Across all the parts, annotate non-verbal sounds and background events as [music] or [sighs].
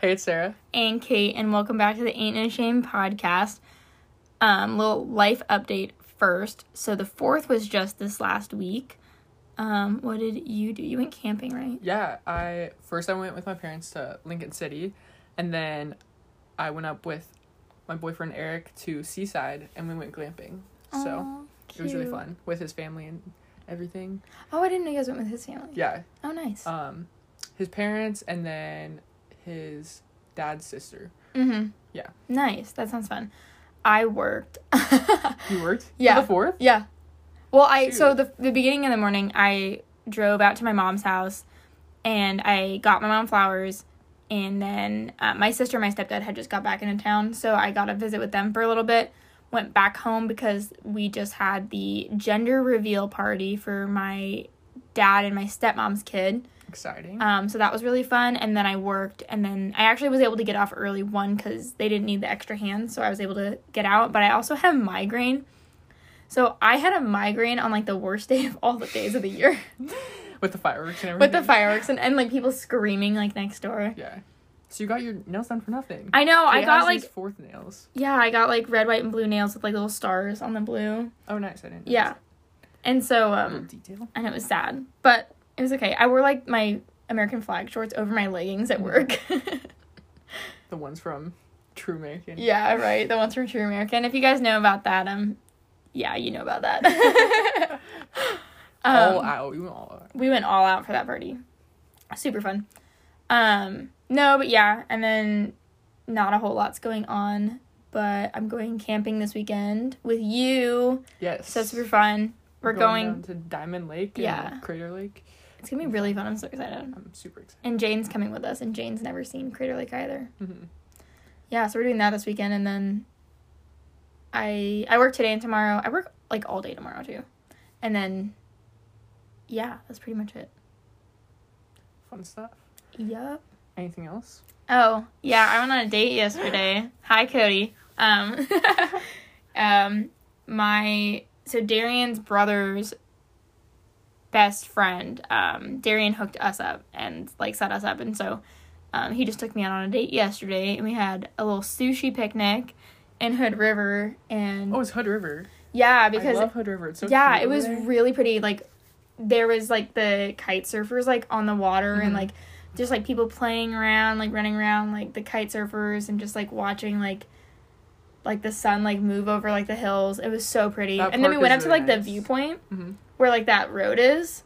Hey, it's Sarah. and Kate, and welcome back to the Ain't No Shame podcast. Um, little life update first. So the fourth was just this last week. Um, what did you do? You went camping, right? Yeah, I first I went with my parents to Lincoln City, and then I went up with my boyfriend Eric to Seaside, and we went glamping. So Aw, it was really fun with his family and everything. Oh, I didn't know you guys went with his family. Yeah, Oh, nice. um, his parents, and then his dad's sister. mm-hmm. yeah. Nice. That sounds fun. I worked. [laughs] You worked. for Yeah. the fourth. Yeah. Well, I so the the beginning of the morning, I drove out to my mom's house, and I got my mom flowers, and then uh, my sister and my stepdad had just got back into town, so I got a visit with them for a little bit. Went back home because we just had the gender reveal party for my dad and my stepmom's kid. Exciting. Um, so that was really fun. And then I worked, and then I actually was able to get off early one because they didn't need the extra hands, so I was able to get out. But I also had a migraine, so I had a migraine on like the worst [laughs] day of all the days of the year [laughs] with the fireworks and everything. with the fireworks and, and like people screaming like next door. Yeah. So you got your nails done for nothing. I know. I got like fourth nails. yeah, I got like red, white, and blue nails with like little stars on the blue. Oh, nice. I didn't. Yeah, and so notice that. Little um, detail. and it was sad, but it was okay. I wore like my American flag shorts over my leggings at work. [laughs] The ones from True American. Yeah, right. The ones from True American. If you guys know about that, um, yeah, you know about that. [laughs] all um, out. We went all out. we went all out for that party. Super fun. Um, no, but yeah, and then not a whole lot's going on, but I'm going camping this weekend with you, Yes. so super fun. We're going. down to Diamond Lake. and Yeah. Crater Lake. It's gonna be really fun. I'm so excited. I'm super excited. And Jane's coming with us, and Jane's never seen Crater Lake either. hmm yeah, so we're doing that this weekend, and then I I work today and tomorrow. I work like all day tomorrow too, and then yeah, that's pretty much it. Fun stuff. Yep. Anything else? Oh yeah, I went on a date yesterday. [gasps] Hi Cody. Um, [laughs] um, my so Darian's brother's best friend, um, Darian hooked us up and like set us up, and so um, he just took me out on a date yesterday, and we had a little sushi picnic in Hood River, and Oh, it's Hood River. yeah, I because love Hood River. It's so yeah, it was there. really pretty. Like there was like the kite surfers like on the water and Mhm. like just like people playing around, like running around like the kite surfers and just like watching like like the sun like move over like the hills. It was so pretty. That and then we went up to like the nice. viewpoint Mhm. Where like that road is.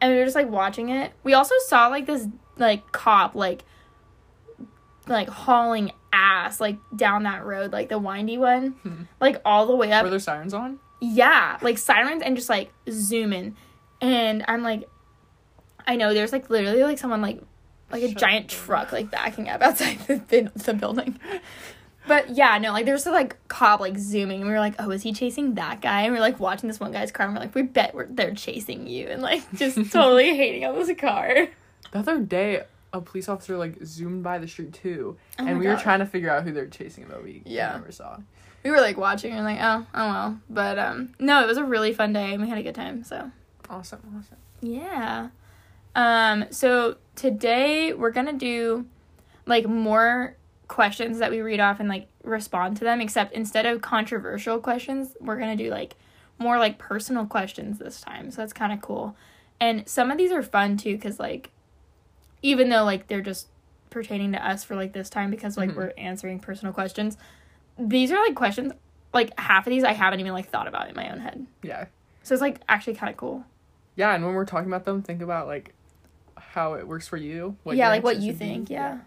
And we were just like watching it. We also saw like this like cop like like hauling ass like down that road, like the windy one. Mhm. Like all the way up Were there sirens on? yeah, like sirens and just like zooming. And I'm like, I know there's like literally like someone like like a Shut giant up. truck [laughs] like backing up outside the, the building. But yeah, no, like there's this like cop like zooming, and we were like, oh, is he chasing that guy? And we are like watching this one guy's car, and we're like, we bet we're, they're chasing you, and like [laughs] just totally hating on this car. The other day, a police officer like zoomed by the street too, Oh and we were trying to figure out who they're chasing, but we Yeah. never saw. We were like watching, and like, oh, oh well. But um, no, it was a really fun day, and we had a good time. So Awesome, awesome. Yeah. Um, so today we're gonna do like more questions that we read off and like respond to them, except instead of controversial questions, we're gonna do like more like personal questions this time. So that's kind of cool. And some of these are fun too, because like even though like they're just pertaining to us for like this time because like Mhm. we're answering personal questions, these are like questions like half of these I haven't even like thought about in my own head. Yeah, So it's like actually kind of cool. yeah. And when we're talking about them, think about like how it works for you. yeah, like what you think. yeah.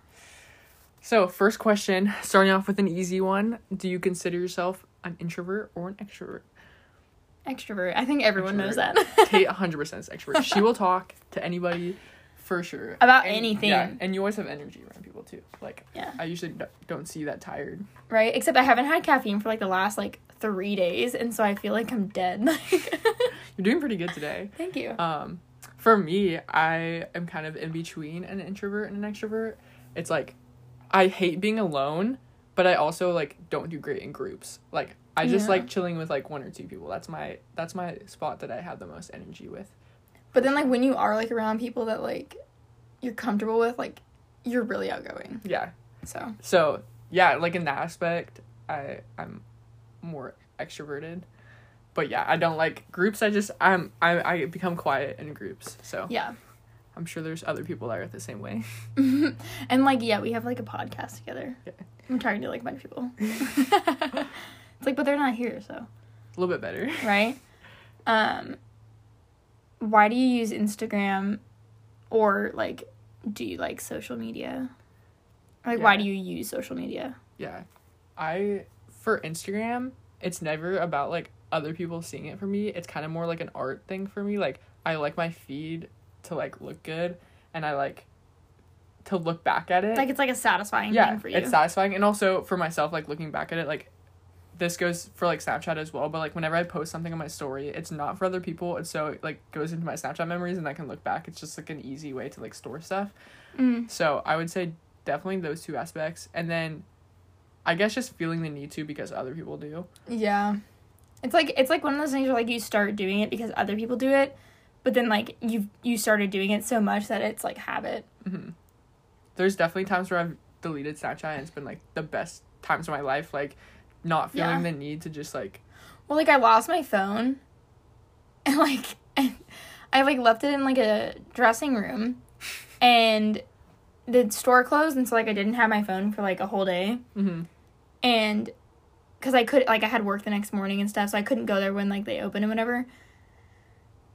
So first question, starting off with an easy one: Do you consider yourself an introvert or an extrovert? Extrovert. I think everyone knows that. [laughs] Kate 100% is extrovert. She will talk to anybody for sure. About And- anything. Yeah, and you always have energy around people too. Like, Yeah. I usually don't see you that tired. right? Except I haven't had caffeine for like the last like three days, and so I feel like I'm dead. Like, [laughs] You're doing pretty good today. thank you. Um, for me, I am kind of in between an introvert and an extrovert. It's like I hate being alone, but I also like don't do great in groups. Like I just Yeah. like chilling with like one or two people. That's my that's my spot that I have the most energy with. But then like when you are like around people that like you're comfortable with, like you're really outgoing. Yeah. So So yeah, like in that aspect, I I'm more extroverted. But yeah, I don't like groups. I just I'm I I become quiet in groups. So yeah. I'm sure there's other people that are the same way. [laughs] [laughs] and like yeah, we have like a podcast together. Yeah. I'm talking to like a bunch of people. [laughs] it's like, but they're not here, so A little bit better. right. Um, why do you use Instagram, or like, do you like social media? Like, why do you use social media? Yeah. I for Instagram, it's never about like other people seeing it for me. It's kind of more like an art thing for me. Like I like my feed to like look good and I like to look back at it. Like, it's like a satisfying yeah, thing for you. it's satisfying and also for myself like looking back at it like this goes for like Snapchat as well, but like whenever I post something on my story, it's not for other people. It's so it like goes into my Snapchat memories and I can look back. It's just like an easy way to like store stuff. Mm. So I would say definitely those two aspects. And then I guess just feeling the need to because other people do. Yeah. It's like it's like one of those things where like you start doing it because other people do it, but then like you you started doing it so much that it's like habit. hmm There's definitely times where I've deleted Snapchat and it's been like the best times of my life. Like not feeling Yeah. the need to just like Well, like I lost my phone, [laughs] and like [laughs] I like left it in like a dressing room, and the store closed, and so like I didn't have my phone for like a whole day, hmm and because I could like I had work the next morning and stuff, so I couldn't go there when like they opened and whatever.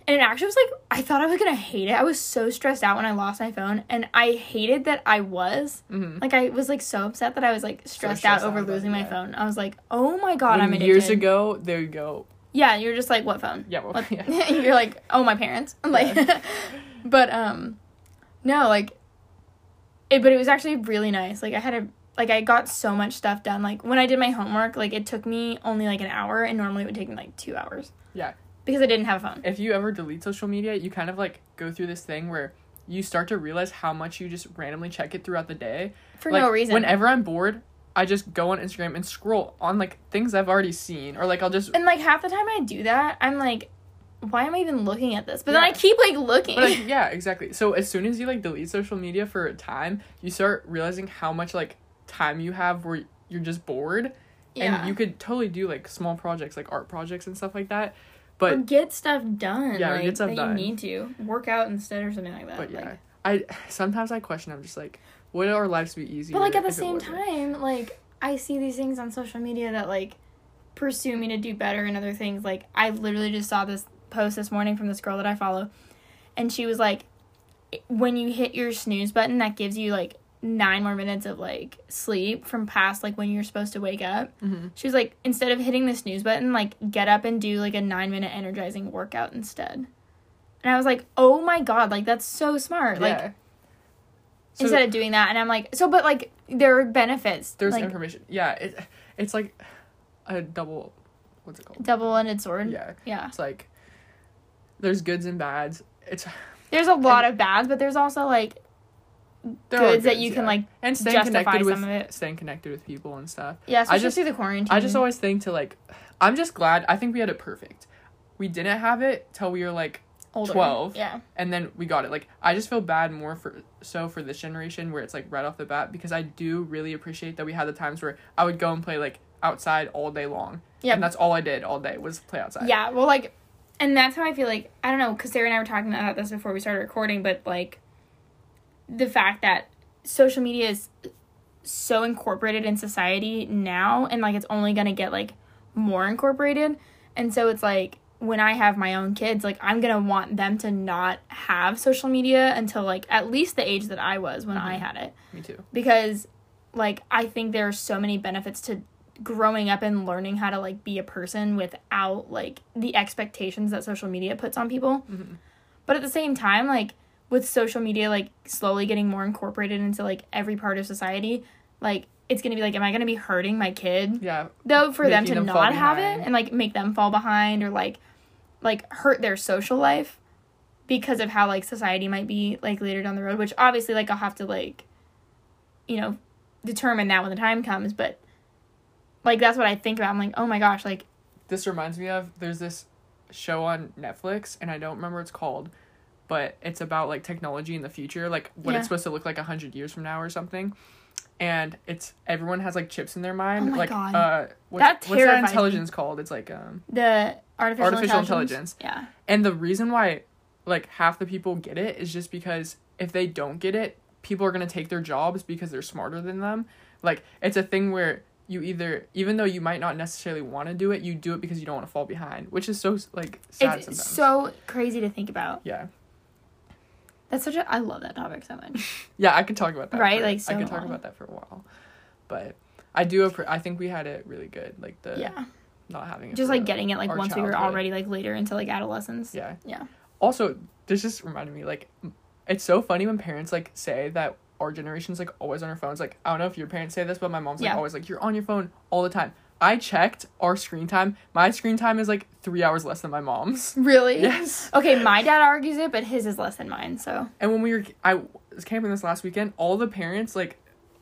And it actually was like I thought I was gonna hate it. I was so stressed out when I lost my phone, and I hated that I was. hmm Like I was like so upset that I was like stressed, out stressed over out about it, losing my yeah. phone. I was like, oh my god, I'm When addicted. years ago, there you go. Yeah, you're just like, what phone? Yeah, well, [laughs] yeah. [laughs] you're like, oh, my parents. I'm [laughs] like, but um, no, like, it. But it was actually really nice. Like I had a like I got so much stuff done. Like when I did my homework, like it took me only like an hour, and normally it would take me like two hours. Yeah. Because I didn't have a phone. If you ever delete social media, you kind of like go through this thing where you start to realize how much you just randomly check it throughout the day. For like, no reason. Whenever I'm bored, I just go on Instagram and scroll on like things I've already seen, or like I'll just. and like half the time I do that, I'm like, why am I even looking at this? But then I keep like looking. But like, [laughs] yeah, exactly. So as soon as you like delete social media for a time, you start realizing how much like time you have where you're just bored, yeah. and you could totally do like small projects, like art projects and stuff like that. Or But get stuff done. Yeah, like, get stuff done. You need to work out instead or something like that. but like, yeah, I [sighs] sometimes I question. I'm just like, would our lives be easier? But like at the same time, like I see these things on social media that like pursue me to do better and other things. Like I literally just saw this post this morning from this girl that I follow, and she was like, when you hit your snooze button, that gives you like nine more minutes of like sleep from past like when you're supposed to wake up. Mhm. She was like, instead of hitting the snooze button, like get up and do like a nine minute energizing workout instead. And I was like, oh my god, like that's so smart. Like So instead of doing that and i'm like so but like there are benefits there's like information. Yeah, it it's like a double. What's it called? double-ended sword Yeah, yeah it's like there's goods and bads. It's there's a lot of bads but there's also like there are goods that you can like and staying justify connected with of it. staying connected with people and stuff. yeah especially just- through the quarantine I just always think to like, I'm just glad. I think we had it perfect. We didn't have it till we were like, Older. 12. yeah and then we got it. Like, I just feel bad more for so for this generation where it's like right off the bat because I do really appreciate that we had the times where I would go and play like outside all day long. yeah and that's all I did all day was play outside. yeah well like and that's how i feel like i don't know because sarah and i were talking about this before we started recording but like the fact that social media is so incorporated in society now and like it's only going to get like more incorporated and so it's like when i have my own kids like i'm going to want them to not have social media until like at least the age that i was when i Mhm. had it me too. because like i think there are so many benefits to growing up and learning how to like be a person without like the expectations that social media puts on people Mhm. but at the same time like with social media like slowly getting more incorporated into like every part of society like it's gonna be like am i gonna be hurting my kid? Yeah, though for them to them not have it and like make them fall behind or like like hurt their social life because of how like society might be like later down the road which obviously like i'll have to like you know determine that when the time comes but like that's what i think about. I'm like oh my gosh like this reminds me of there's this show on Netflix and I don't remember what it's called, but it's about like technology in the future, like what Yeah. it's supposed to look like a hundred years from now or something. And it's everyone has like chips in their mind. Oh my like God. uh what's, That what's that terrifies me. intelligence called? It's like um The artificial, Artificial intelligence. intelligence. Yeah. and the reason why like half the people get it is just because if they don't get it, people are going to take their jobs because they're smarter than them. Like it's a thing where you either even though you might not necessarily want to do it, you do it because you don't want to fall behind, which is so like sad It's sometimes. so crazy to think about. yeah. That's such a I love that topic so much. [laughs] Yeah, I could talk about that. Right, for- like, I so could talk long. about that for a while. But I do appre- I think we had it really good like the yeah. not having it Just like getting it like once we were already like later into like adolescence. Yeah. Yeah. Also, this just reminded me like it's so funny when parents like say that our generation's like always on our phones. Like I don't know if your parents say this, but my mom's like Yeah. always like you're on your phone all the time. I checked our screen time. My screen time is like three hours less than my mom's. [laughs] Really? Yes. Okay, my dad argues it, but his is less than mine. So And when we were, I was camping this last weekend. All the parents like,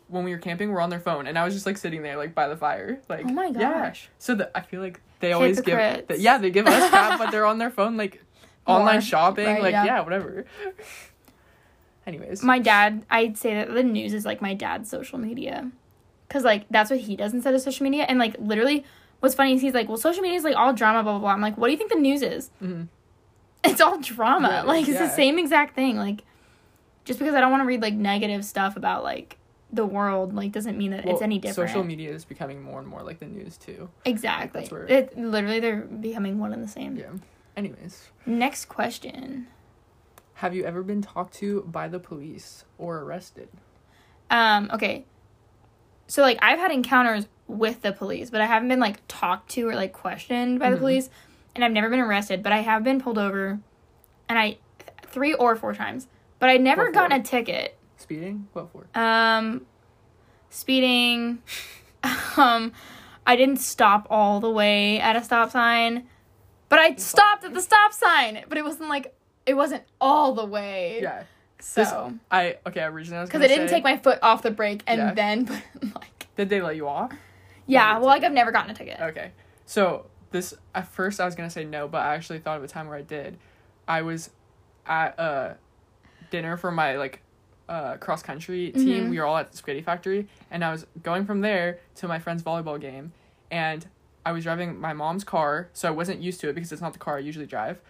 when we were camping, were on their phone, and I was just like sitting there like by the fire. Like, Oh my yeah. gosh. So that I feel like they always give, Hypocrites. that yeah, they give us crap, but they're on their [laughs] phone like, More, online shopping, right, like yeah. yeah. whatever. [laughs] Anyways, my dad, I'd say that the news is like my dad's social media, cause like that's what he does instead of social media. And like literally, what's funny is he's like, well, social media is like all drama, blah blah blah. I'm like, what do you think the news is? Mhm. [laughs] It's all drama. Yeah, like it's yeah. the same exact thing. Like just because I don't want to read like negative stuff about like the world, like doesn't mean that it's any different. Social media is becoming more and more like the news too. Exactly. That's where- It literally they're becoming one and the same. Yeah. Anyways, Next question. have you ever been talked to by the police or arrested? Um, okay. So like I've had encounters with the police, but I haven't been like talked to or like questioned by the Mhm. police, and I've never been arrested, but I have been pulled over and I three or four times. But I'd never What gotten for? a ticket. Speeding? What for? Um speeding [laughs] um I didn't stop all the way at a stop sign, but I stopped at the stop sign, but it wasn't like it wasn't all the way. Yeah. So This- I okay. Originally, I was because I didn't say, take my foot off the brake and Yeah. then [laughs] like Did they let you off? yeah, well, like I've never gotten a ticket. Okay. So this at first I was gonna say no, but I actually thought of a time where I did. I was at a dinner for my like uh cross country team. Mhm. We were all at the spaghetti factory and I was going from there to my friend's volleyball game and I was driving my mom's car, so I wasn't used to it because it's not the car I usually drive.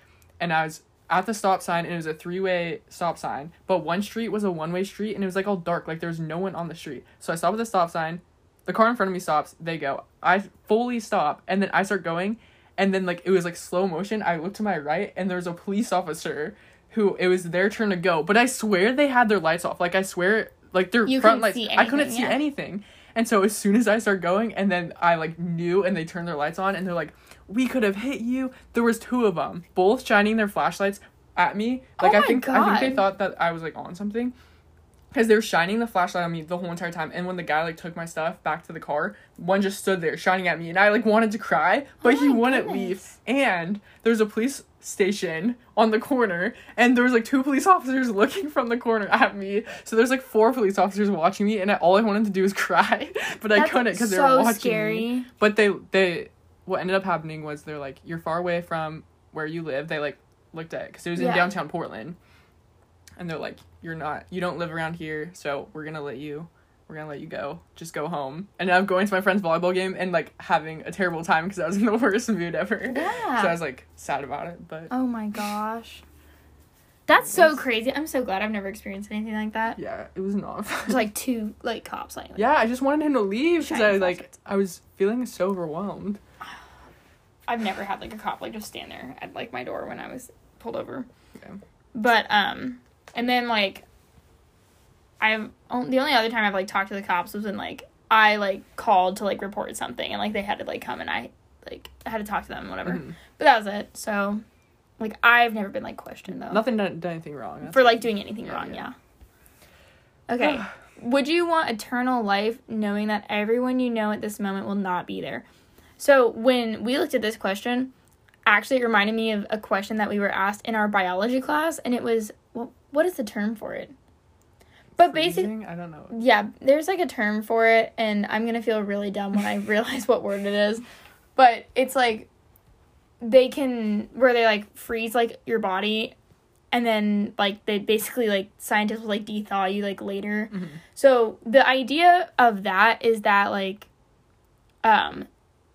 And I was at the stop sign and it was a three way stop sign, but one street was a one way street and it was like all dark, like there was no one on the street. So I stop at the stop sign, the car in front of me stops, they go. I fully stop and then I start going and then like it was like slow motion. I look to my right and there was a police officer who it was their turn to go. But I swear they had their lights off. Like I swear like their You front lights see I couldn't anything, see yeah. anything. And so as soon as I start going and then I like knew and they turned their lights on and they're like, "We could have hit you." There was two of them, both shining their flashlights at me. Oh like Oh I think I think they thought that I was like on something. Because they were shining the flashlight on me the whole entire time, and when the guy like took my stuff back to the car, one just stood there shining at me, and I like wanted to cry, but Oh he wouldn't goodness. leave. And there's a police station on the corner, and there was like two police [laughs] officers looking from the corner at me. So there's like four police officers watching me, and I, all I wanted to do was [laughs] cry, but I couldn't because they so were watching scary. me. But they they what ended up happening was they're like you're far away from where you live. They like looked at because it was in Yeah. downtown Portland, and they're like you're not you don't live around here, so we're gonna let you we're gonna let you go. Just go home. And I'm going to my friend's volleyball game and like having a terrible time because I was [laughs] in the worst mood ever. Yeah. So I was like sad about it, but Oh my gosh. [laughs] That's so crazy. I'm so glad I've never experienced anything like that. yeah, it was not. fun. There's like [laughs] two like cops like yeah, I just wanted him to leave because I like. I was feeling so overwhelmed. I've never had like a cop like just stand there at like my door when I was pulled over. Yeah. But um, and then like, I've the only other time I've like talked to the cops was when like I like called to like report something and like they had to like come and I like I had to talk to them whatever. Mhm. But that was it. So, like I've never been like questioned though Nothing done, done anything wrong. That's for like doing anything Yeah, wrong. yeah. Yeah. Okay. [sighs] Would you want eternal life knowing that everyone you know at this moment will not be there? So, when we looked at this question, actually it reminded me of a question that we were asked in our biology class, and it was, well, what is the term for it? But basically, I don't know. yeah, there's like a term for it, and I'm gonna feel really dumb when I [laughs] realize what word it is. But it's like they can where they like freeze like your body and then like they basically like scientists will like de-thaw you like later. Mhm. So the idea of that is that like um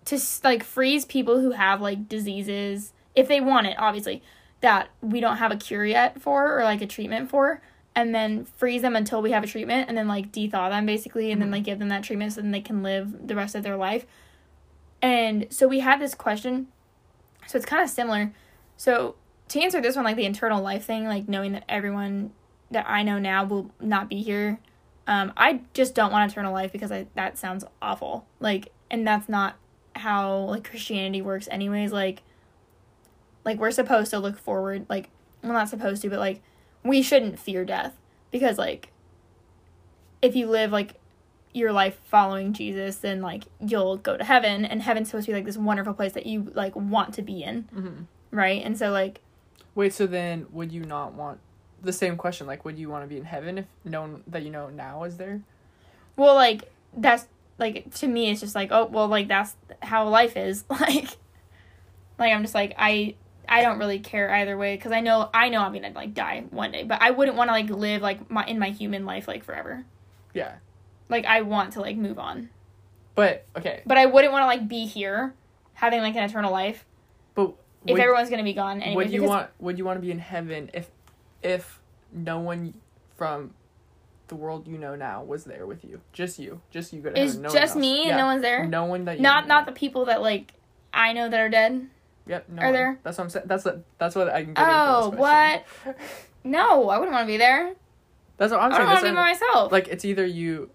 to like freeze people who have like diseases if they want it obviously that we don't have a cure yet for or like a treatment for and then freeze them until we have a treatment and then like de-thaw them basically and then Mhm. like give them that treatment so then they can live the rest of their life. And so we had this question. So it's kind of similar. So to answer this one like the internal life thing like knowing that everyone that i know now will not be here um, i just don't want eternal life because I, that sounds awful. Like and that's not how like christianity works anyways like like we're supposed to look forward like well not supposed to but like we shouldn't fear death because like if you live like your life following jesus then like you'll go to heaven and heaven's supposed to be like this wonderful place that you like want to be in Mhm. right and so like Wait, so then would you not want the same question? Like, would you want to be in heaven if no one that you know now is there? well like that's like to me it's just like oh well like that's how life is. [laughs] Like like i'm just like i i don't really care either way because i know i know i'm gonna like die one day but i wouldn't want to like live like my in my human life like forever. Yeah, like i want to like move on. But okay, but i wouldn't want to like be here having like an eternal life. But if would, everyone's gonna be gone anyway would you because want would you want to be in heaven if if no one from the world you know now was there with you? Just you, just you go to is. No just me and Yeah. no one's there No one that you not know. not the people that like i know that are dead Yep. No Are one. there? That's what I'm saying. That's what. That's what I'm getting. Oh, what? no i wouldn't want to be there That's what I'm saying. i don't want to be by myself like it's either you,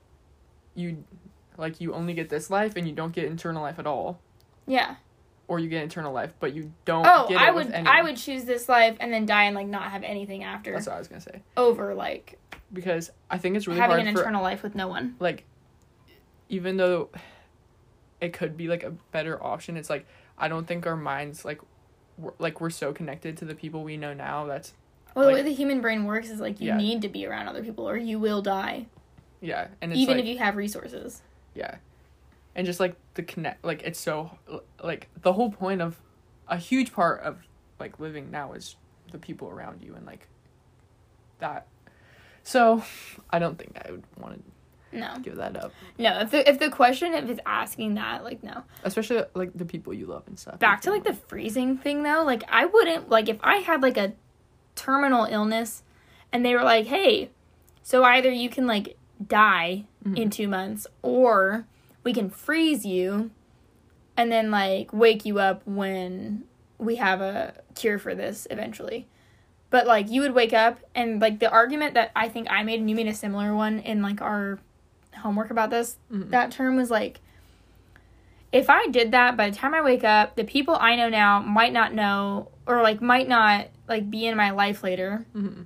you, like you only get this life and you don't get eternal life at all, yeah or you get eternal life but you don't. Oh, get it I would. I would choose this life and then die and like not have anything after That's what I was gonna say over like because I think it's really having hard an for eternal life with no one. like, even though it could be like a better option, it's like I don't think our minds like, we're, like we're so connected to the people we know now. That's Well, the way the human brain works is like you Yeah. need to be around other people or you will die, yeah, and it's even like, if you have resources. Yeah. And just like the connect like it's so like the whole point of a huge part of like living now is the people around you and like that. So, I don't think I would want to No, give that up, no. If the if the question if it's asking that, like no. especially like the people you love and stuff. Back to like the freezing thing though, like I wouldn't like if I had like a terminal illness, and they were like, hey, so either you can like die Mhm. in two months or we can freeze you and then like wake you up when we have a cure for this eventually but like you would wake up and like the argument that i think i made and you made a similar one in like our homework about this Mhm. that term was like if i did that by the time i wake up the people i know now might not know or like might not like be in my life later Mhm.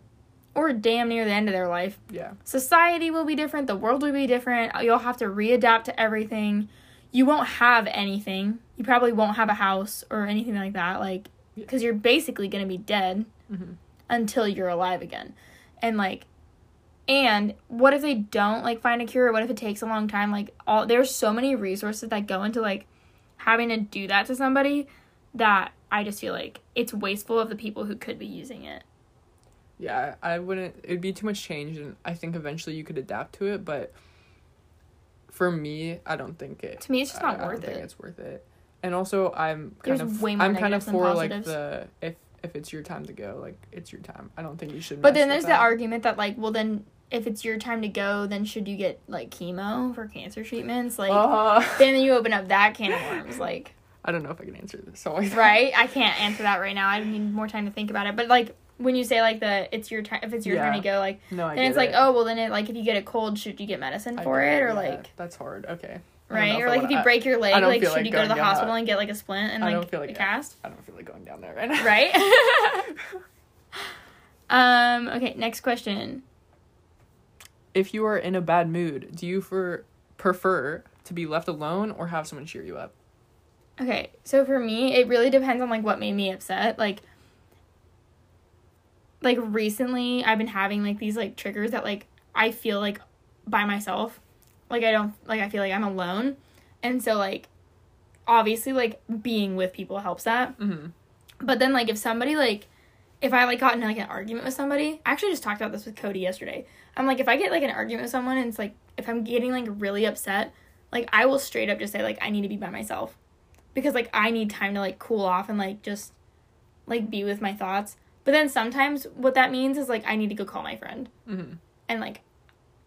or damn near the end of their life Yeah. society will be different the world will be different you'll have to readapt to everything you won't have anything you probably won't have a house or anything like that like because you're basically going to be dead Mhm. Until you're alive again. And like and what if they don't like find a cure? What if it takes a long time? Like all there's so many resources that go into like having to do that to somebody that i just feel like it's wasteful of the people who could be using it. Yeah, I I wouldn't it'd be too much change and I think eventually you could adapt to it, but for me, I don't think it to me it's just not I, I worth don't think it. it's worth it. And also, I'm kind There's of I'm kind of for like the if if it's your time to go, like it's your time. I don't think you should. But then there's the argument that like, well, then if it's your time to go, then should you get like chemo for cancer treatments? Like, Uh, then you open up that can of worms. Like, [laughs] I don't know if I can answer this. So like, right? I can't answer that right now. I need more time to think about it. But like, when you say like the it's your time, if it's your time to go, like No, I then it's like, oh well, then it like if you get a cold, should you get medicine for get it or yeah, like that's hard. Okay. I don't know right or like if you I- break your leg, like should like you go to the hospital that- and get like a splint and I like don't feel like a I- cast? I don't feel like going down there right now. Right. [laughs] um. Okay. Next question. if you are in a bad mood, do you for prefer to be left alone or have someone cheer you up? Okay, so for me, it really depends on like what made me upset. Like, like recently, I've been having like these like triggers that like I feel like by myself, like I don't like I feel like I'm alone, and so like obviously like being with people helps that. Mm-hmm. But then like if somebody like if I like got in like an argument with somebody, I actually just talked about this with Cody yesterday. I'm like, if I get like an argument with someone and it's like, if I'm getting like really upset, like I will straight up just say like I need to be by myself, because like I need time to like cool off and like just like be with my thoughts. But then sometimes what that means is like I need to go call my friend Mm-hmm. and like,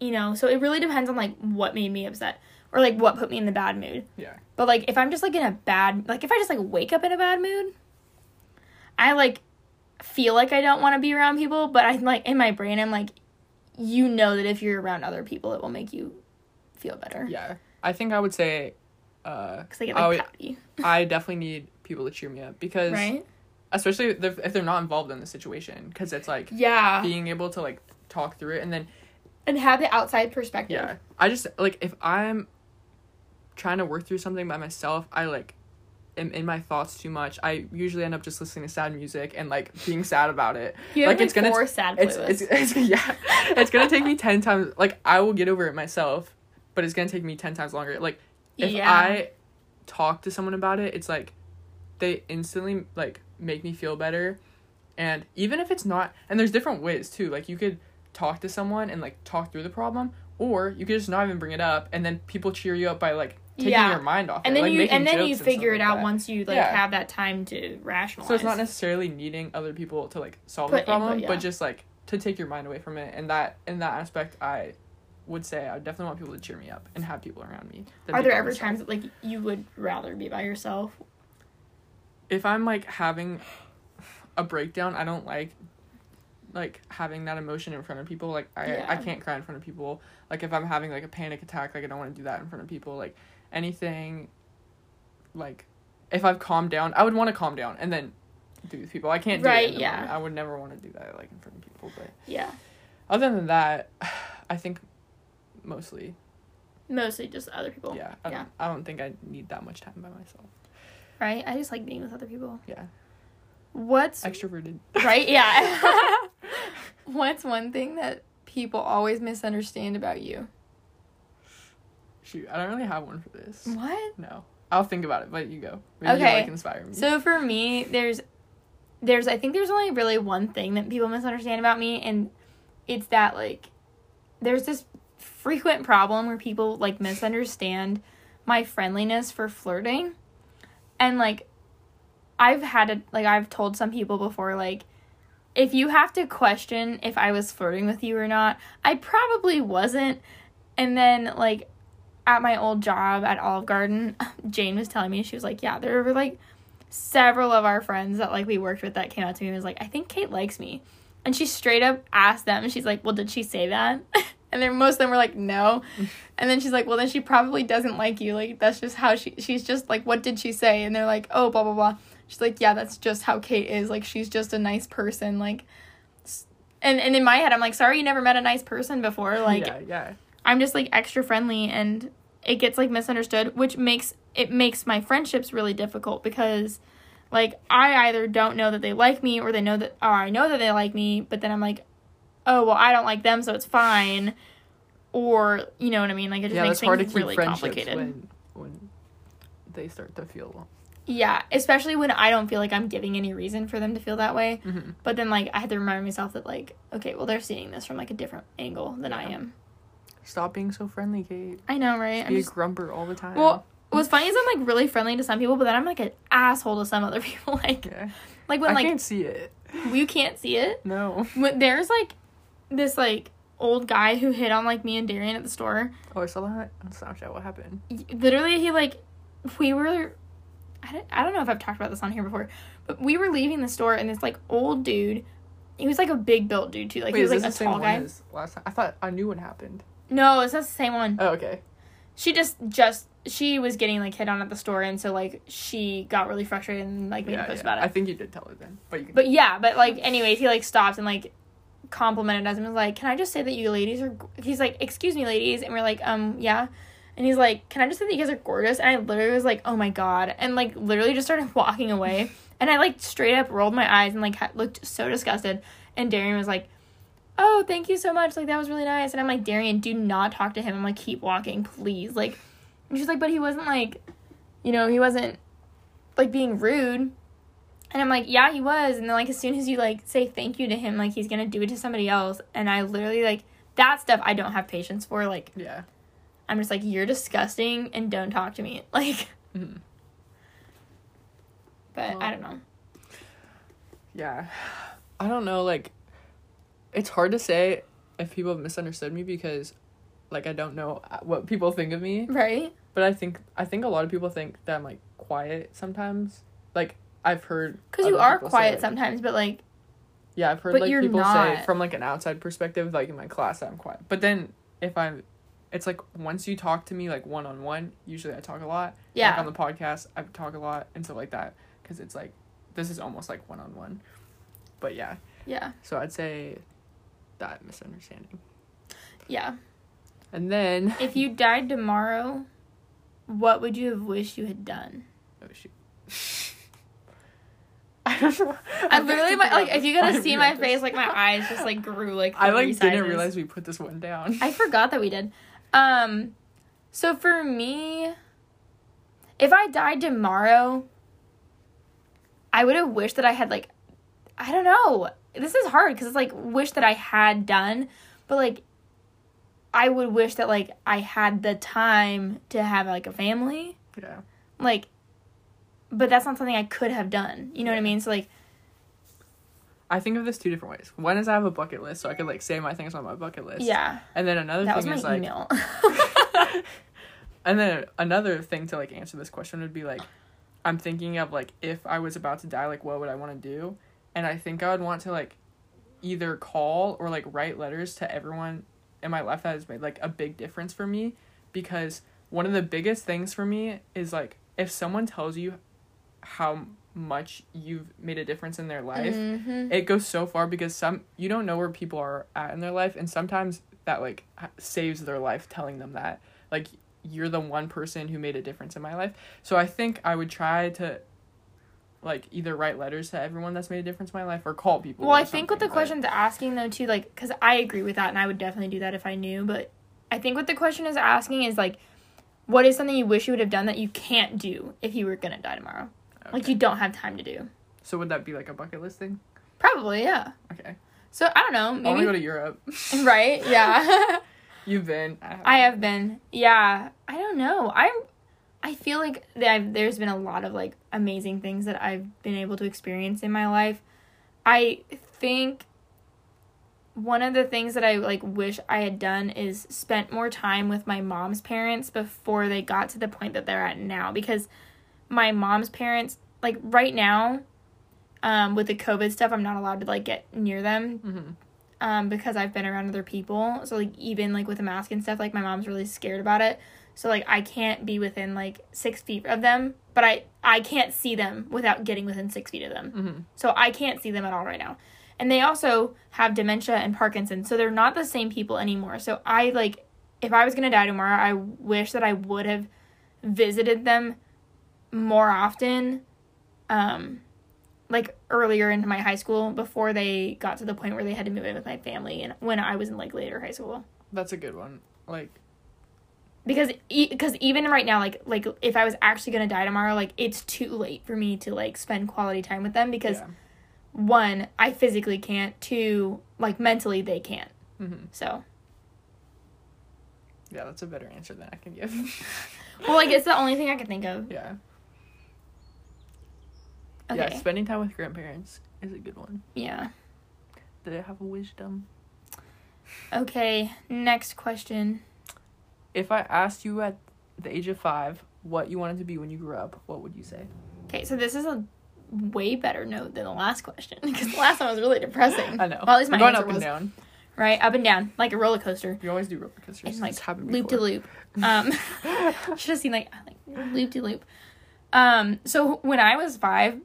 you know, so it really depends on like what made me upset or like what put me in the bad mood. Yeah. But like if I'm just like in a bad like if I just like wake up in a bad mood, I like feel like I don't want to be around people, but I'm like in my brain I'm like you know that if you're around other people it will make you feel better. Yeah. I think I would say, uh, Cuz they get I like would- pouty, [laughs] I definitely need people to cheer me up because, right? especially if they're, if they're not involved in the situation, because it's like Yeah. being able to like talk through it and then And have the outside perspective. yeah, I just like if I'm trying to work through something by myself, I like am in my thoughts too much. I usually end up just listening to sad music and like being sad about it. You have like like it's gonna four sad it's, it's, it's [laughs] yeah it's gonna take me 10 times like i will get over it myself but it's gonna take me 10 times longer like if Yeah. i talk to someone about it it's like they instantly like make me feel better and even if it's not and there's different ways too like you could talk to someone and like talk through the problem or you could just not even bring it up and then people cheer you up by like taking Yeah. your mind off and it, then like, you and then you figure it out that. once you like Yeah. have that time to rationalize. So it's not necessarily needing other people to like solve Put the problem, input, yeah. but just like to take your mind away from it. And that in that aspect, I would say I definitely want people to cheer me up and have people around me. Are there ever myself. times that like you would rather be by yourself? if I'm like having a breakdown, I don't like like having that emotion in front of people. Like I I can't cry in front of people. Like if I'm having like a panic attack, like I don't want to do that in front of people. Like anything like if I've calmed down, I would want to calm down and then do with people. I can't do Right, yeah. moment. I would never want to do that like in front of people, but Yeah. other than that, [sighs] I think mostly Mostly just other people. yeah. I Yeah. I don't think I need that much time by myself. Right? I just like being with other people. Yeah, What's extroverted. right? Yeah. [laughs] [laughs] What's one thing that people always misunderstand about you? Shoot, I don't really have one for this. What? No, I'll think about it. But you go. Maybe Okay. you'll like inspire me. So for me, there's there's I think there's only really one thing that people misunderstand about me and it's that like there's this frequent problem where people like misunderstand my friendliness for flirting. And like I've had a like I've told some people before like if you have to question if I was flirting with you or not, I probably wasn't. And then like at my old job at Olive Garden, [laughs] Jane was telling me she was like, "Yeah, there were like several of our friends that like we worked with that came out to me and was like, I think Kate likes me," and she straight up asked them. She's like, "Well, did she say that?" [laughs] and then most of them were like, "No," [laughs] and then she's like, "Well, then she probably doesn't like you. Like that's just how she. She's just like, what did she say?" And they're like, "Oh, blah blah blah." She's like, "Yeah, that's just how Kate is. Like she's just a nice person. Like." And, and in my head, I'm like, sorry, you never met a nice person before. [laughs] Like, yeah, yeah, I'm just like extra friendly and it gets like misunderstood, which makes it makes my friendships really difficult because like I either don't know that they like me or they know that or I know that they like me, but then I'm like, oh well I don't like them so it's fine. Or you know what I mean? Like it just yeah. makes It's hard to keep really friendships complicated. when when they start to feel. Yeah, especially when I don't feel like I'm giving any reason for them to feel that way. Mm-hmm. But then like I had to remind myself that like, okay, well they're seeing this from like a different angle than I am. Stop being so friendly, Kate. I know, right? I'm Be just a grumper all the time. Well, what's funny is I'm like really friendly to some people, but then I'm like an asshole to some other [laughs] people. Like, yeah. like when I like can't see it. you can't see it. No. When there's like this like old guy who hit on like me and Darian at the store. Oh, I saw that on Snapchat. What happened? Literally, he like we were. I don't, I don't know if I've talked about this on here before, but we were leaving the store and this like old dude. He was like a big built dude too. Like Wait, he was like the a same tall guy. as last time? I thought I knew what happened. No, it's not the same one. Oh, okay. she just just she was getting like hit on at the store and so like she got really frustrated and like made Yeah, a post yeah. about it I think you did tell her then, but you can. but yeah but like anyways he like stopped and like complimented us and was like can i just say that you ladies are he's like excuse me ladies and we're like um yeah and he's like can i just say that you guys are gorgeous and i literally was like oh my god and like literally just started [laughs] walking away and i like straight up rolled my eyes and like ha- looked so disgusted and darian was like oh thank you so much like that was really nice and i'm like darian do not talk to him i'm like keep walking please like and she's like but he wasn't like you know he wasn't like being rude And I'm like, yeah, he was. And then like as soon as you like say thank you to him, like he's gonna do it to somebody else. And I literally like that stuff I don't have patience for. Like Yeah. I'm just like, you're disgusting and don't talk to me. [laughs] Like Mhm. but Well- I don't know. Yeah. I don't know, like it's hard to say if people have misunderstood me because like I don't know uh, what people think of me. Right? But I think I think a lot of people think that I'm like quiet sometimes. Like I've heard Because you are people say, quiet sometimes, but like Yeah, I've heard like people say from like an outside perspective, like in my class, I'm quiet. But then if I'm, it's like once you talk to me like one on one, usually I talk a lot. yeah. Like on the podcast, I talk a lot and stuff like that because it's like this is almost like one on one. But yeah, yeah. so I'd say that misunderstanding. Yeah. And then [laughs] If you died tomorrow, what would you have wished you had done? oh shoot. [laughs] I don't know. I literally my, like if you gotta I see my face, like my eyes just like grew like [laughs] I like didn't sizes. realize we put this one down. I forgot that we did. Um, so for me, if I died tomorrow, I would have wished that I had like, I don't know. This is hard because it's like wish that I had done, but like, I would wish that like I had the time to have like a family, yeah. like, but that's not something I could have done. You know what I mean? So like, I think of this two different ways. One is I have a bucket list, so I could like say my things on my bucket list. yeah, And then another that thing is like, email. [laughs] and then another thing to like answer this question would be like, I'm thinking of like if I was about to die, like what would I want to do? And I think I would want to like either call or like write letters to everyone in my life that has made like a big difference for me because one of the biggest things for me is like if someone tells you how much you've made a difference in their life Mhm. it goes so far because some you don't know where people are at in their life and sometimes that like saves their life telling them that like you're the one person who made a difference in my life so i think i would try to like either write letters to everyone that's made a difference in my life or call people Well, I think what the but- question's asking though too, like, because I agree with that, and I would definitely do that if I knew. But I think what the question is asking is like, what is something you wish you would have done that you can't do if you were gonna die tomorrow? Like you don't have time to do. so would that be like a bucket list thing Probably, yeah. okay So I don't know, i want to maybe go to europe [laughs] right? Yeah, [laughs] [laughs] you've been I have been. Yeah, I don't know. I'm. I feel like that I've, there's been a lot of like amazing things that I've been able to experience in my life. I think one of the things that I like wish I had done is spent more time with my mom's parents before they got to the point that they're at now because my mom's parents like right now um with the covid stuff I'm not allowed to like get near them hmm um, because I've been around other people. So like even like with a mask and stuff, like my mom's really scared about it. So like I can't be within like six feet of them, but I I can't see them without getting within six feet of them. hmm So I can't see them at all right now. And they also have dementia and Parkinson's, so they're not the same people anymore. So I like if I was gonna die tomorrow, I wish that I would have visited them more often. Um like earlier into my high school before they got to the point where they had to move in with my family and when I was in like later high school. that's a good one like Because because even right now like like if I was actually going to die tomorrow, like it's too late for me to like spend quality time with them because yeah. one, I physically can't, two, like mentally they can't. hmm So, yeah that's a better answer than i can give well, like it's the only thing I can think of. [laughs] yeah Okay. Yeah, spending time with grandparents is a good one. Yeah. Do they have a wisdom? Okay, next question. If I asked you at the age of five what you wanted to be when you grew up, what would you say? Okay, so this is a way better note than the last question [laughs] because the last one was really depressing. I know. Well, at least my We're going answer up and was down. right up and down like a roller coaster You always do roller coasters. and like It's happened loop to loop. [laughs] Um, [laughs] should have seen like like loop to loop. Um, so when I was five,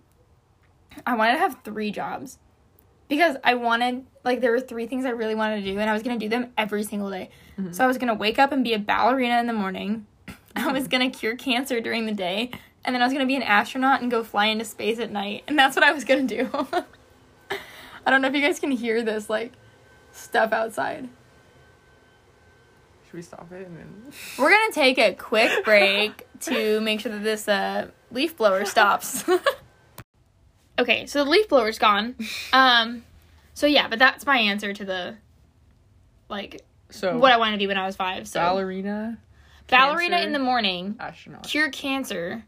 I wanted to have three jobs because I wanted like there were three things I really wanted to do, and I was gonna do them every single day. Mhm. So I was gonna wake up and be a ballerina in the morning. [laughs] I was gonna cure cancer during the day, and then I was gonna be an astronaut and go fly into space at night, and that's what I was gonna do. [laughs] I don't know if you guys can hear this like stuff outside. Should we stop it and then? [laughs] We're gonna take a quick break to make sure that this uh, leaf blower stops. Okay, so the leaf blower's gone. [laughs] Um, so yeah, but that's my answer to the, like, So what I wanted to be when I was five. So ballerina, ballerina cancer, in the morning, astronaut. cure cancer,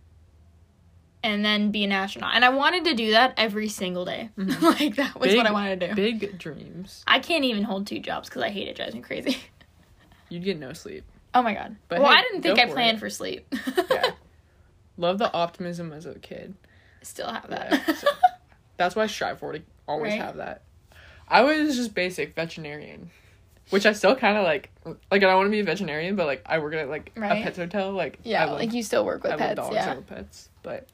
and then be an astronaut. And I wanted to do that every single day. [laughs] like that was Big- what I wanted to do. Big dreams. I can't even hold two jobs because I hate it. Drives me crazy. [laughs] You'd get no sleep. oh my god. But well, hey, I didn't think I planned it. for sleep. Yeah. Love the optimism as a kid. Still have that. Yeah, so- [laughs] That's why I strive for to always Right. have that. I was just basic veterinarian, which I still kind of like. Like I don't want to be a veterinarian, but like I work at like Right. a pet hotel. Like yeah, I love, like you still work with I pets. dogs. yeah. I love pets, but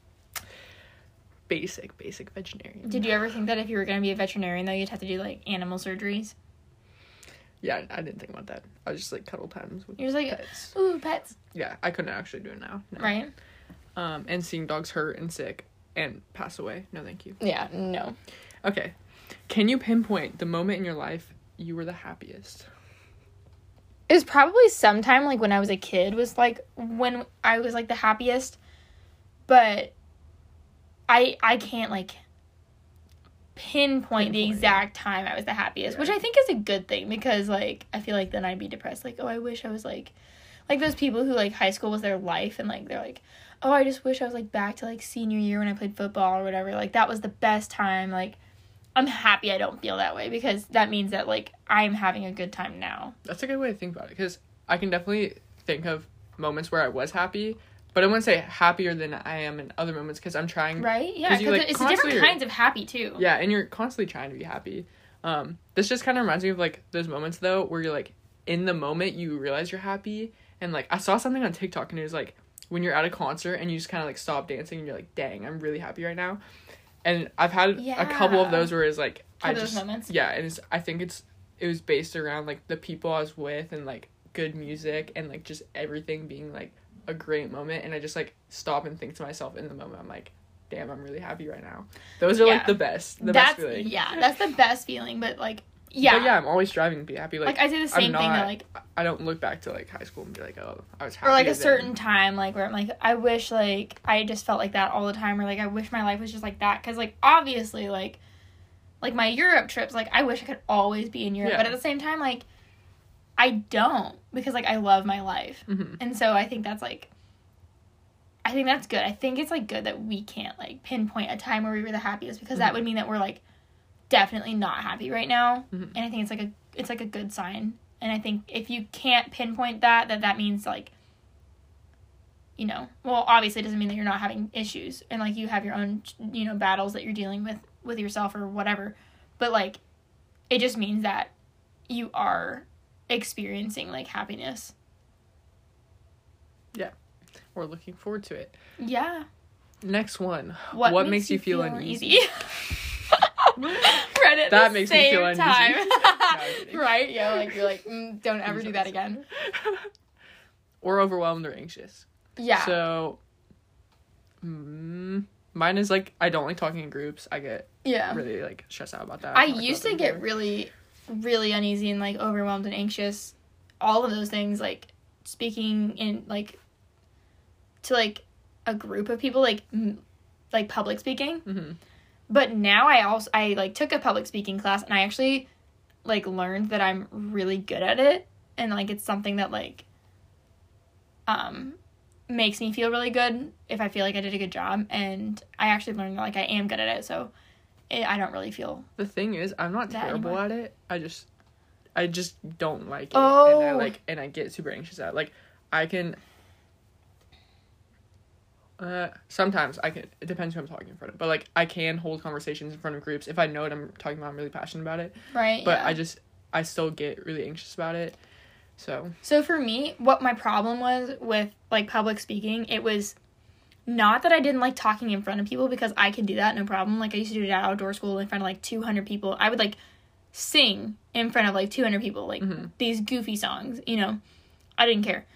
basic, basic veterinarian. Did you ever think that if you were gonna be a veterinarian though, you'd have to do like animal surgeries? Yeah, I didn't think about that. I was just like cuddle times with You're just like, pets. ooh, pets, Yeah, I couldn't actually do it now. No. right? Um, and seeing dogs hurt and sick and pass away. No, thank you. Yeah, no. Okay, can you pinpoint the moment in your life you were the happiest? It was probably sometime like when I was a kid was like when I was like the happiest, but I I can't like pinpoint the Pinpoint it. exact time I was the happiest, which I think is a good thing because like I feel like then I'd be depressed like oh I wish I was like like those people who like high school was their life and like they're like oh I just wish I was like back to like senior year when I played football or whatever like that was the best time like I'm happy I don't feel that way because that means that like I'm having a good time now. That's a good way to think about it because I can definitely think of moments where I was happy, but I wouldn't say happier than I am in other moments because I'm trying. Right? Yeah, 'Cause you, like, it's different kinds of happy too. Yeah, and you're constantly trying to be happy. Um, this just kind of reminds me of like those moments though where you're like in the moment you realize you're happy, and like I saw something on TikTok and it was like when you're at a concert and you just kind of like stop dancing and you're like, dang, I'm really happy right now. And I've had a couple of those where it's like I Have those just moments. yeah, and it's I think it's it was based around like the people I was with and like good music and like just everything being like a great moment and I just like stop and think to myself in the moment I'm like damn I'm really happy right now those are Yeah. like the best the that's best feeling yeah, [laughs] that's the best feeling. But like, yeah, but yeah I'm always striving to be happy like, like, I say the same I'm thing that like, I don't look back to like high school and be like oh I was happy or like a then. certain time, like where I'm like, I wish like I just felt like that all the time, or like I wish my life was just like that. Because like obviously like, like my Europe trips, like I wish I could always be in Europe, Yeah. but at the same time, like, I don't because like I love my life, Mhm. and so I think that's like. I think that's good. I think it's like good that we can't like pinpoint a time where we were the happiest because that Mhm. would mean that we're like definitely not happy right now. Mhm. And I think it's like a it's like a good sign. And I think if you can't pinpoint that that that means like you know, well obviously it doesn't mean that you're not having issues and like you have your own you know battles that you're dealing with with yourself or whatever. But like it just means that you are experiencing like happiness. Yeah. We're looking forward to it Yeah. next one What, makes, you feel, uneasy, [laughs] [laughs] Read it That makes me feel uneasy. time. [laughs] No, [laughs] right? Yeah, like you're like, mm, don't ever do that again. or overwhelmed or anxious Yeah. so mm, mine is like I don't like talking in groups I get yeah. really like stressed out about that I I've used to get before. really, really uneasy and like overwhelmed and anxious. All of those things, like speaking in like to like a group of people, like m- like public speaking. Mhm. But now I also I like took a public speaking class and I actually like learned that I'm really good at it and like it's something that like um makes me feel really good if I feel like I did a good job and I actually learned that like I am good at it so it, I don't really feel The thing is, I'm not terrible anymore. at it. I just, I just don't like it, and I Oh. like, and I get super anxious at. It. Like, I can. Uh, sometimes I can. It depends who I'm talking in front of, but like I can hold conversations in front of groups if I know what I'm talking about. I'm really passionate about it, right but yeah. I just, I still get really anxious about it. So So for me, what my problem was with like public speaking, it was not that I didn't like talking in front of people because I can do that no problem. Like I used to do it at outdoor school in front of like 200 people. I would like sing in front of like 200 people like Mhm. these goofy songs, you know. I didn't care.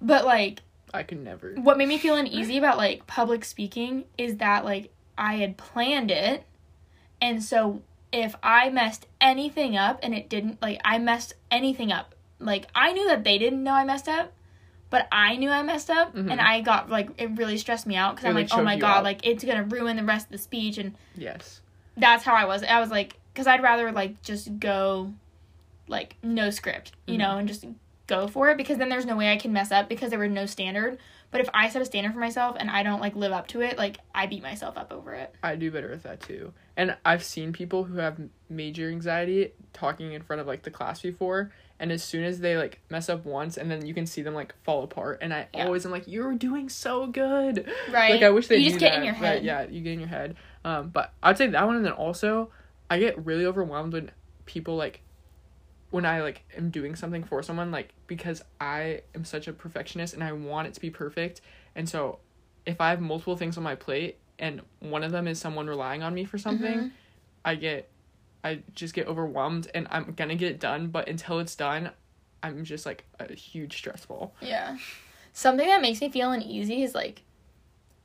But like I could never. what made me feel uneasy about like public speaking is that like I had planned it and so if I messed anything up and it didn't like I messed anything up like I knew that they didn't know I messed up but I knew I messed up Mhm. and I got like it really stressed me out because I'm like, oh my god, out. like it's gonna ruin the rest of the speech and Yes. that's how I was. I was like, because I'd rather like just go, like no script, you Mhm. know, and just go for it because then there's no way I can mess up because there was no standard. But if I set a standard for myself and I don't like live up to it, like I beat myself up over it. I do better with that too. And I've seen people who have major anxiety talking in front of like the class before, and as soon as they like mess up once, and then you can see them like fall apart. And I Yeah. always am like, "You're doing so good." Right. Like I wish they You just get that. in your Right, head. yeah, you get in your head. Um, but I'd say that one, and then also, I get really overwhelmed when people like, when I like am doing something for someone, like because I am such a perfectionist and I want it to be perfect, and so if I have multiple things on my plate and one of them is someone relying on me for something, Mhm. I get, I just get overwhelmed and I'm gonna get it done, but until it's done, I'm just like a huge stress ball. Yeah. Something that makes me feel uneasy is like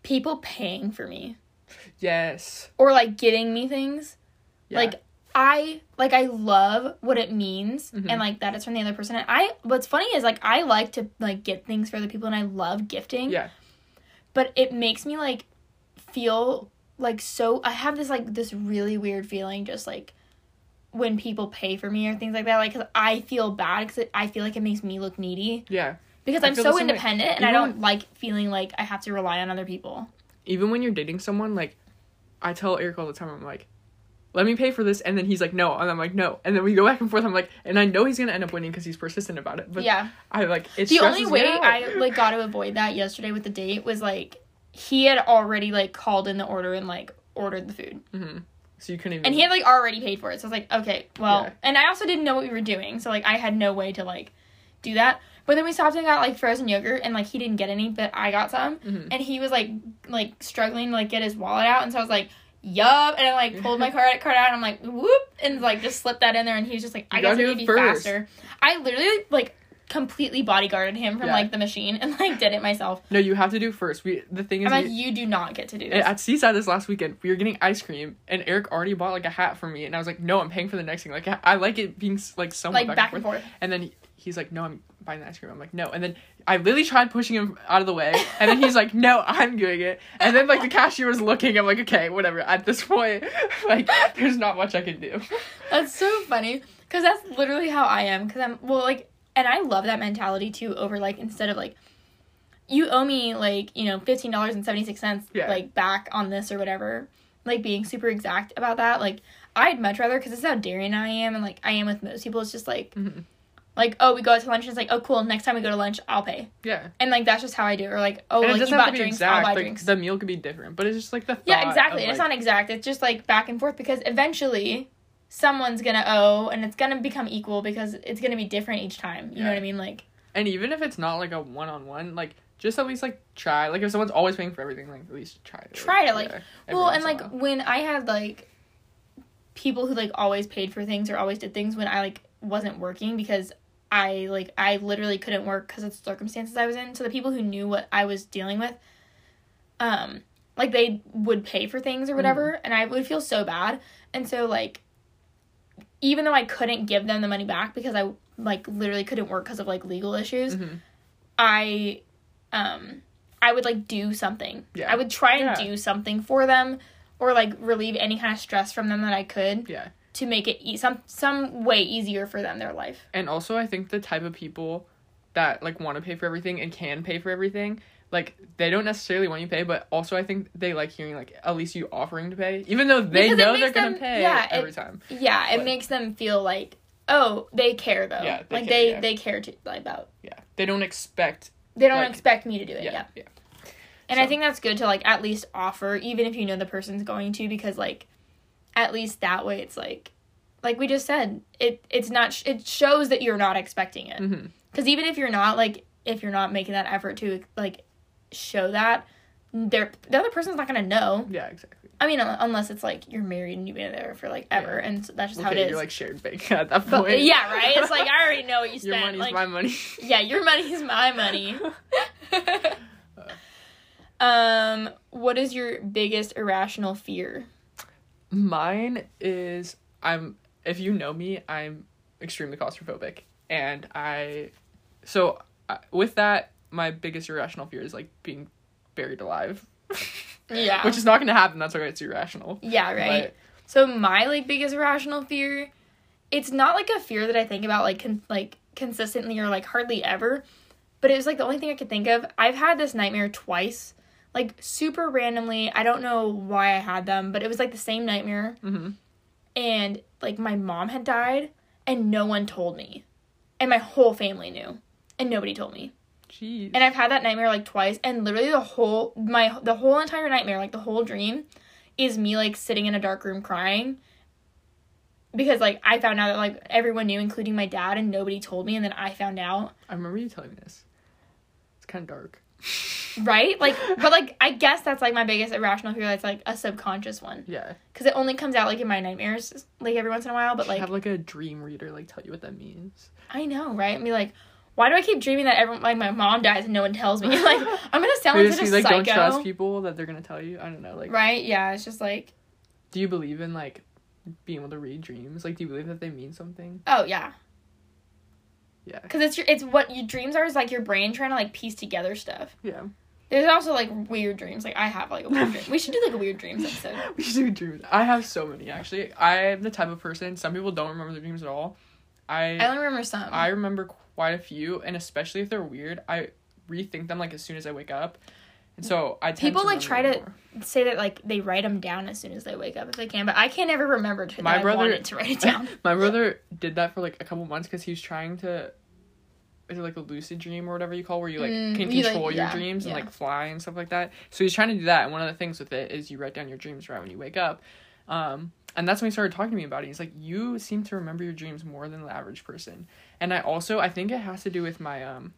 people paying for me Yes. or like getting me things. Yeah. Like I like I love what it means Mhm. and like that it's from the other person. And I what's funny is like I like to like get things for other people and I love gifting. Yeah. But it makes me like feel like so I have this like this really weird feeling just like when people pay for me or things like that like cuz I feel bad cuz I feel like it makes me look needy Yeah. because I I'm so same way. independent and I don't like feeling like I have to rely on other people. even when you're dating someone, like I tell Eric all the time, I'm like, let me pay for this, and then he's like, no, and I'm like, no, and then we go back and forth. I'm like, and I know he's gonna end up winning because he's persistent about it. But yeah. I like it. the only way. I [laughs] like got to avoid that yesterday with the date was like he had already like called in the order and like ordered the food hmm So you couldn't even. and he had like already paid for it so I was like okay well Yeah. and I also didn't know what we were doing so like I had no way to like do that but then we stopped and got like frozen yogurt and like he didn't get any but I got some Mhm. and he was like like struggling to like get his wallet out and so I was like yup and I like pulled my [laughs] credit card out and I'm like whoop and like just slipped that in there and he was just like I You guess gotta I need to be first. faster I literally like completely bodyguarded him from Yeah. like the machine and like did it myself No, you have to do first. We the thing is, I'm like you do not get to do this at Seaside this last weekend, we were getting ice cream, and Eric already bought like a hat for me, and I was like, no, I'm paying for the next thing. Like I, I like it being like somewhat like back, and forth. forth And then he- he's like, no, I'm buying the ice cream. I'm like, no. And then I literally tried pushing him out of the way. And then he's like, no, I'm doing it. And then like the cashier was looking. I'm like, okay, whatever. At this point, [laughs] like, there's not much I can do. [laughs] That's so funny because that's literally how I am. Because I'm well, like, and I love that mentality too. Over like instead of like, you owe me like you know fifteen dollars and seventy six cents Yeah. like back on this or whatever. Like being super exact about that. Like I'd much rather because this is how daring I am, and like I am with most people. It's just like. Mhm. Like oh we go out to lunch and it's like oh cool next time we go to lunch I'll pay Yeah. and like that's just how I do it or like oh and like you bought drinks exact. I'll buy like, drinks The meal could be different, but it's just like the yeah exactly of, it's like- not exact it's just like back and forth because eventually someone's gonna owe and it's gonna become equal because it's gonna be different each time you know what i mean like And even if it's not like a one on one, like just at least like try. Like if someone's always paying for everything, like at least try to Try to, like- yeah, well and like when i had like people who like always paid for things or always did things when i like wasn't working because i like i literally couldn't work because of the circumstances i was in so the people who knew what i was dealing with um like they would pay for things or whatever and i would feel so bad and so like even though i couldn't give them the money back because i like literally couldn't work because of like legal issues Mhm. I um I would like do something. Yeah. I would try and Yeah. do something for them or like relieve any kind of stress from them that I could Yeah. To make it e- some some way easier for them their life. And also, I think the type of people that like want to pay for everything and can pay for everything, like they don't necessarily want you to pay, but also I think they like hearing like at least you offering to pay, even though they Because know they're gonna pay yeah, it- every time. Yeah, it makes them feel like oh, they care though. Yeah, they like care, they yeah. they care to, about. Yeah, they don't expect. They don't Like- expect me to do it. Yeah, yeah. yeah, And I think that's good to like at least offer, even if you know the person's going to, because like at least that way it's like, like we just said, it it's not sh- it shows that you're not expecting it. hmm Because even if you're not like if you're not making that effort to like show that, they're the other person's not gonna know. Yeah, exactly. I mean, un- unless it's like you're married and you've been there for like ever, Yeah. and so that's just how Okay, it is. you're like shared bank at that but, point. yeah, right. It's like I already know what you said. [laughs] your spent. money's like, my money. yeah, your money's my money. [laughs] [laughs] um, what is your biggest irrational fear? Mine is I'm if you know me, I'm extremely claustrophobic and I so uh, with that my biggest irrational fear is like being buried alive. [laughs] Yeah. Which is not gonna happen. That's why it's irrational. Yeah, right. But- So my like biggest irrational fear, it's not like a fear that I think about like con- like consistently or like hardly ever, but it was like the only thing I could think of. I've had this nightmare twice, like super randomly. I don't know why I had them, but it was like the same nightmare, Mhm. and like my mom had died, and no one told me, and my whole family knew, and nobody told me. Jeez. And I've had that nightmare like twice, and literally the whole my the whole entire nightmare, like the whole dream, is me like sitting in a dark room crying. Because like I found out that like everyone knew, including my dad, and nobody told me, and then I found out. I remember you telling me this. It's kind of dark. Right? Like, but like I guess that's like my biggest irrational fear. That's like a subconscious one, Yeah. because it only comes out like in my nightmares, like every once in a while. But Like, have like a dream reader like tell you what that means. I know, right? And be like, why do I keep dreaming that everyone like my mom dies and no one tells me? [laughs] like I'm gonna sound like such a like don't trust people that they're gonna tell you. I don't know. Like, Right? Yeah. It's just like, do you believe in like being able to read dreams? Like, do you believe that they mean something? oh yeah. Yeah. Because it's your, it's what your dreams are is like your brain trying to like piece together stuff. Yeah. There's also like weird dreams. Like I have like a weird dream. We should do like a weird dreams episode. [laughs] we should do dreams. I have so many actually. I'm the type of person. Some people don't remember their dreams at all. I I only remember some. I remember quite a few, and especially if they're weird, I rethink them like as soon as I wake up. And so I People, like, try to- more. Say that like they write them down as soon as they wake up if they can, but I can't ever remember to My brother- to write it down. [laughs] My brother did that for like a couple months because he was trying to. Is it like a lucid dream or whatever you call where you like Mm, can you, like- control your yeah, dreams and yeah. like fly and stuff like that? So he's trying to do that, and one of the things with it is you write down your dreams right when you wake up. Um, and that's when he started talking to me about it. He's like, "You seem to remember your dreams more than the average person." And I also I think it has to do with my um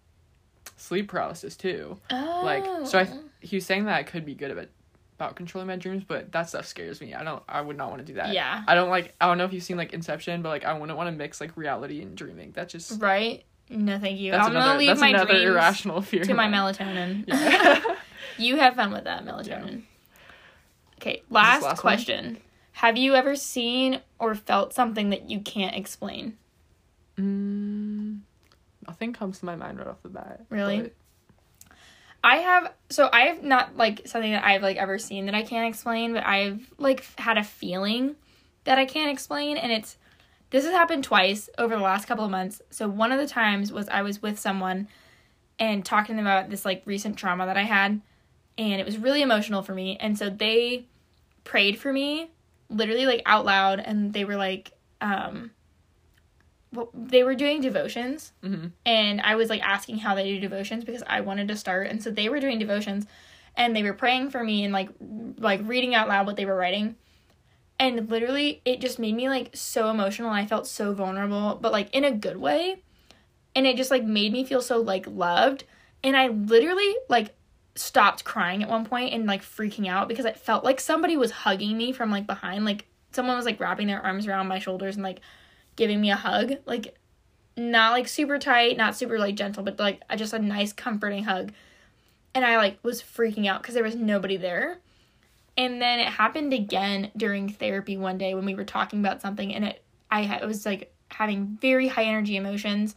sleep paralysis too. Oh. Like so I th- he was saying that I could be good about about controlling my dreams, but that stuff scares me. I don't I would not want to do that. Yeah. I don't like I don't know if you've seen like Inception, but like I wouldn't want to mix like reality and dreaming. That just Right? No, thank you. that's I'm another gonna leave that's my another dreams irrational fear. to my of mine. melatonin. Yeah. [laughs] you have fun with that melatonin. Okay, last, last one? question. Have you ever seen or felt something that you can't explain? mm, nothing comes to my mind right off the bat. Really? but- I have so I have not like something that I've like ever seen that I can't explain, but I've like had a feeling that I can't explain and it's this has happened twice over the last couple of months. So one of the times was I was with someone and talking to them about this like recent trauma that I had and it was really emotional for me and so they prayed for me literally like out loud and they were like um well, they were doing devotions Mhm. and I was like asking how they do devotions because I wanted to start and so they were doing devotions and they were praying for me and like like reading out loud what they were writing and literally it just made me like so emotional I felt so vulnerable but like in a good way and it just like made me feel so like loved and I literally like stopped crying at one point and like freaking out because it felt like somebody was hugging me from like behind like someone was like wrapping their arms around my shoulders and like giving me a hug. Like not like super tight not super like gentle but like a- just a nice comforting hug. And i like was freaking out because there was nobody there. And then it happened again during therapy one day when we were talking about something and it i ha- was like having very high energy emotions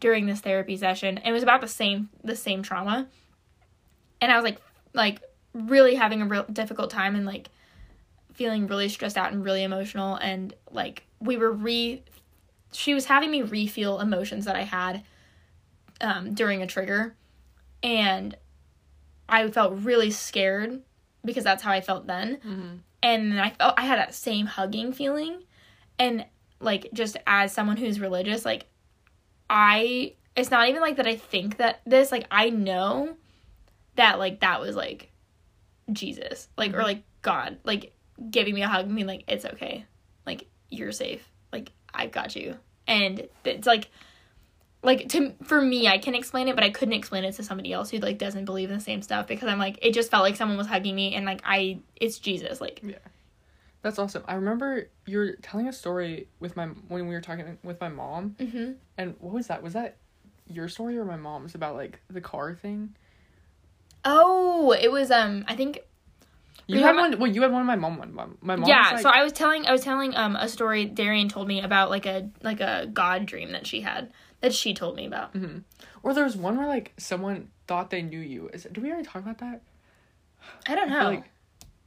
during this therapy session. And it was about the same the same trauma. And i was like like really having a real difficult time and like feeling really stressed out and really emotional. And like we were re she was having me refeel emotions that I had um, during a trigger. And I felt really scared because that's how I felt then. Mhm. and then I felt I had that same hugging feeling. And like just as someone who's religious like I it's not even like that I think that this like I know that like that was like Jesus like or like God like giving me a hug and being like it's okay. Like you're safe I've got you and it's like like to for me I can explain it but I couldn't explain it to somebody else who like doesn't believe in the same stuff because I'm like it just felt like someone was hugging me and like I it's Jesus like yeah That's awesome. I remember you were telling a story with my when we were talking with my mom, mhm and what was that? Was that your story or my mom's about like the car thing? Oh, it was um I think You had one. Well, you had one. My mom one. My, mom. yeah, was so I was telling I was telling um a story Darian told me about like a like a god dream that she had that she told me about. or there was one where like someone thought they knew you. Is did we already talk about that? I don't know. feel like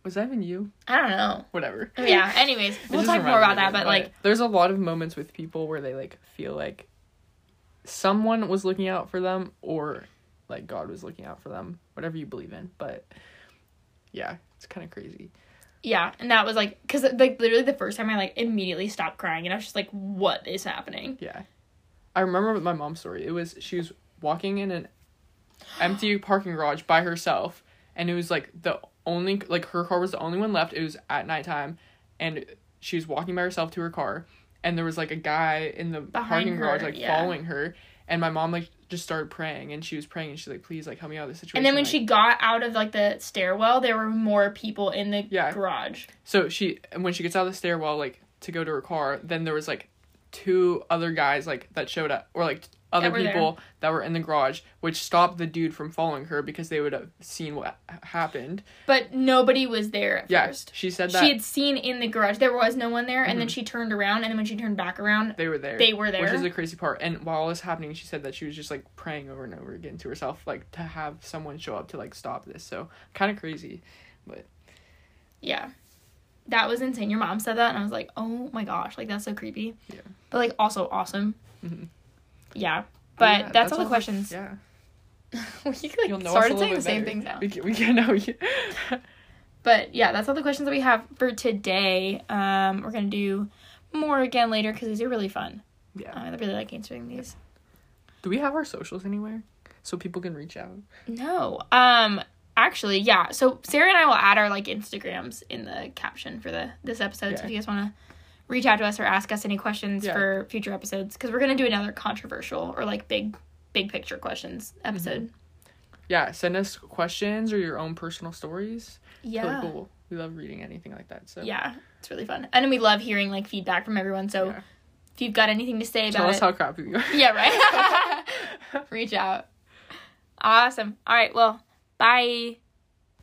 was that even you? I don't know. Whatever. Yeah. [laughs] Anyways, we'll talk more about that. But like, there's a lot of moments with people where they like feel like someone was looking out for them or like God was looking out for them, whatever you believe in. But yeah, it's kind of crazy. yeah, and that was like because like literally the first time I like immediately stopped crying and I was just like, what is happening? Yeah. I remember my mom's story. It was she was walking in an empty [gasps] parking garage by herself and it was like the only like her car was the only one left. It was at nighttime and she was walking by herself to her car and there was like a guy in the Behind parking garage like yeah. following her and my mom like just started praying and she was praying and she's like please like help me out of this situation. And then when like- she got out of like the stairwell, there were more people in the Yeah. garage. So she and when she gets out of the stairwell like to go to her car, then there was like two other guys like that showed up or like other were there. people that were in the garage, which stopped the dude from following her because they would have seen what happened. But nobody was there at Yeah, first. she said that She had seen in the garage there was no one there, and then she turned around, and then when she turned back around, they were there. they were there. Which is the crazy part. And while all this happening, she said that she was just like praying over and over again to herself, like to have someone show up to like stop this. So kind of crazy. But yeah, that was insane. Your mom said that, and I was like, oh my gosh, like that's so creepy. Yeah. But like also awesome. Mhm. Yeah. But Yeah, that's, all the questions. Yeah. [laughs] [laughs] we like You'll know started saying the same better. things [laughs] now. We can, we can know you. But yeah, that's all the questions that we have for today. Um, we're gonna do more again later because these are really fun. yeah. Uh, I really like answering these. Do we have our socials anywhere so people can reach out? No. Um actually, yeah. So Sarah and I will add our like Instagrams in the caption for the this episode. So if you guys want to reach out to us or ask us any questions Yeah. for future episodes cuz we're going to do another controversial or like big big picture questions mm-hmm. episode. Yeah, send us questions or your own personal stories. Yeah. Really cool. We love reading anything like that. So Yeah. It's really fun. And we love hearing like feedback from everyone. So Yeah. if you've got anything to say tell about us it, how crappy we are. yeah, right? [laughs] [laughs] reach out. Awesome. All right, well, bye.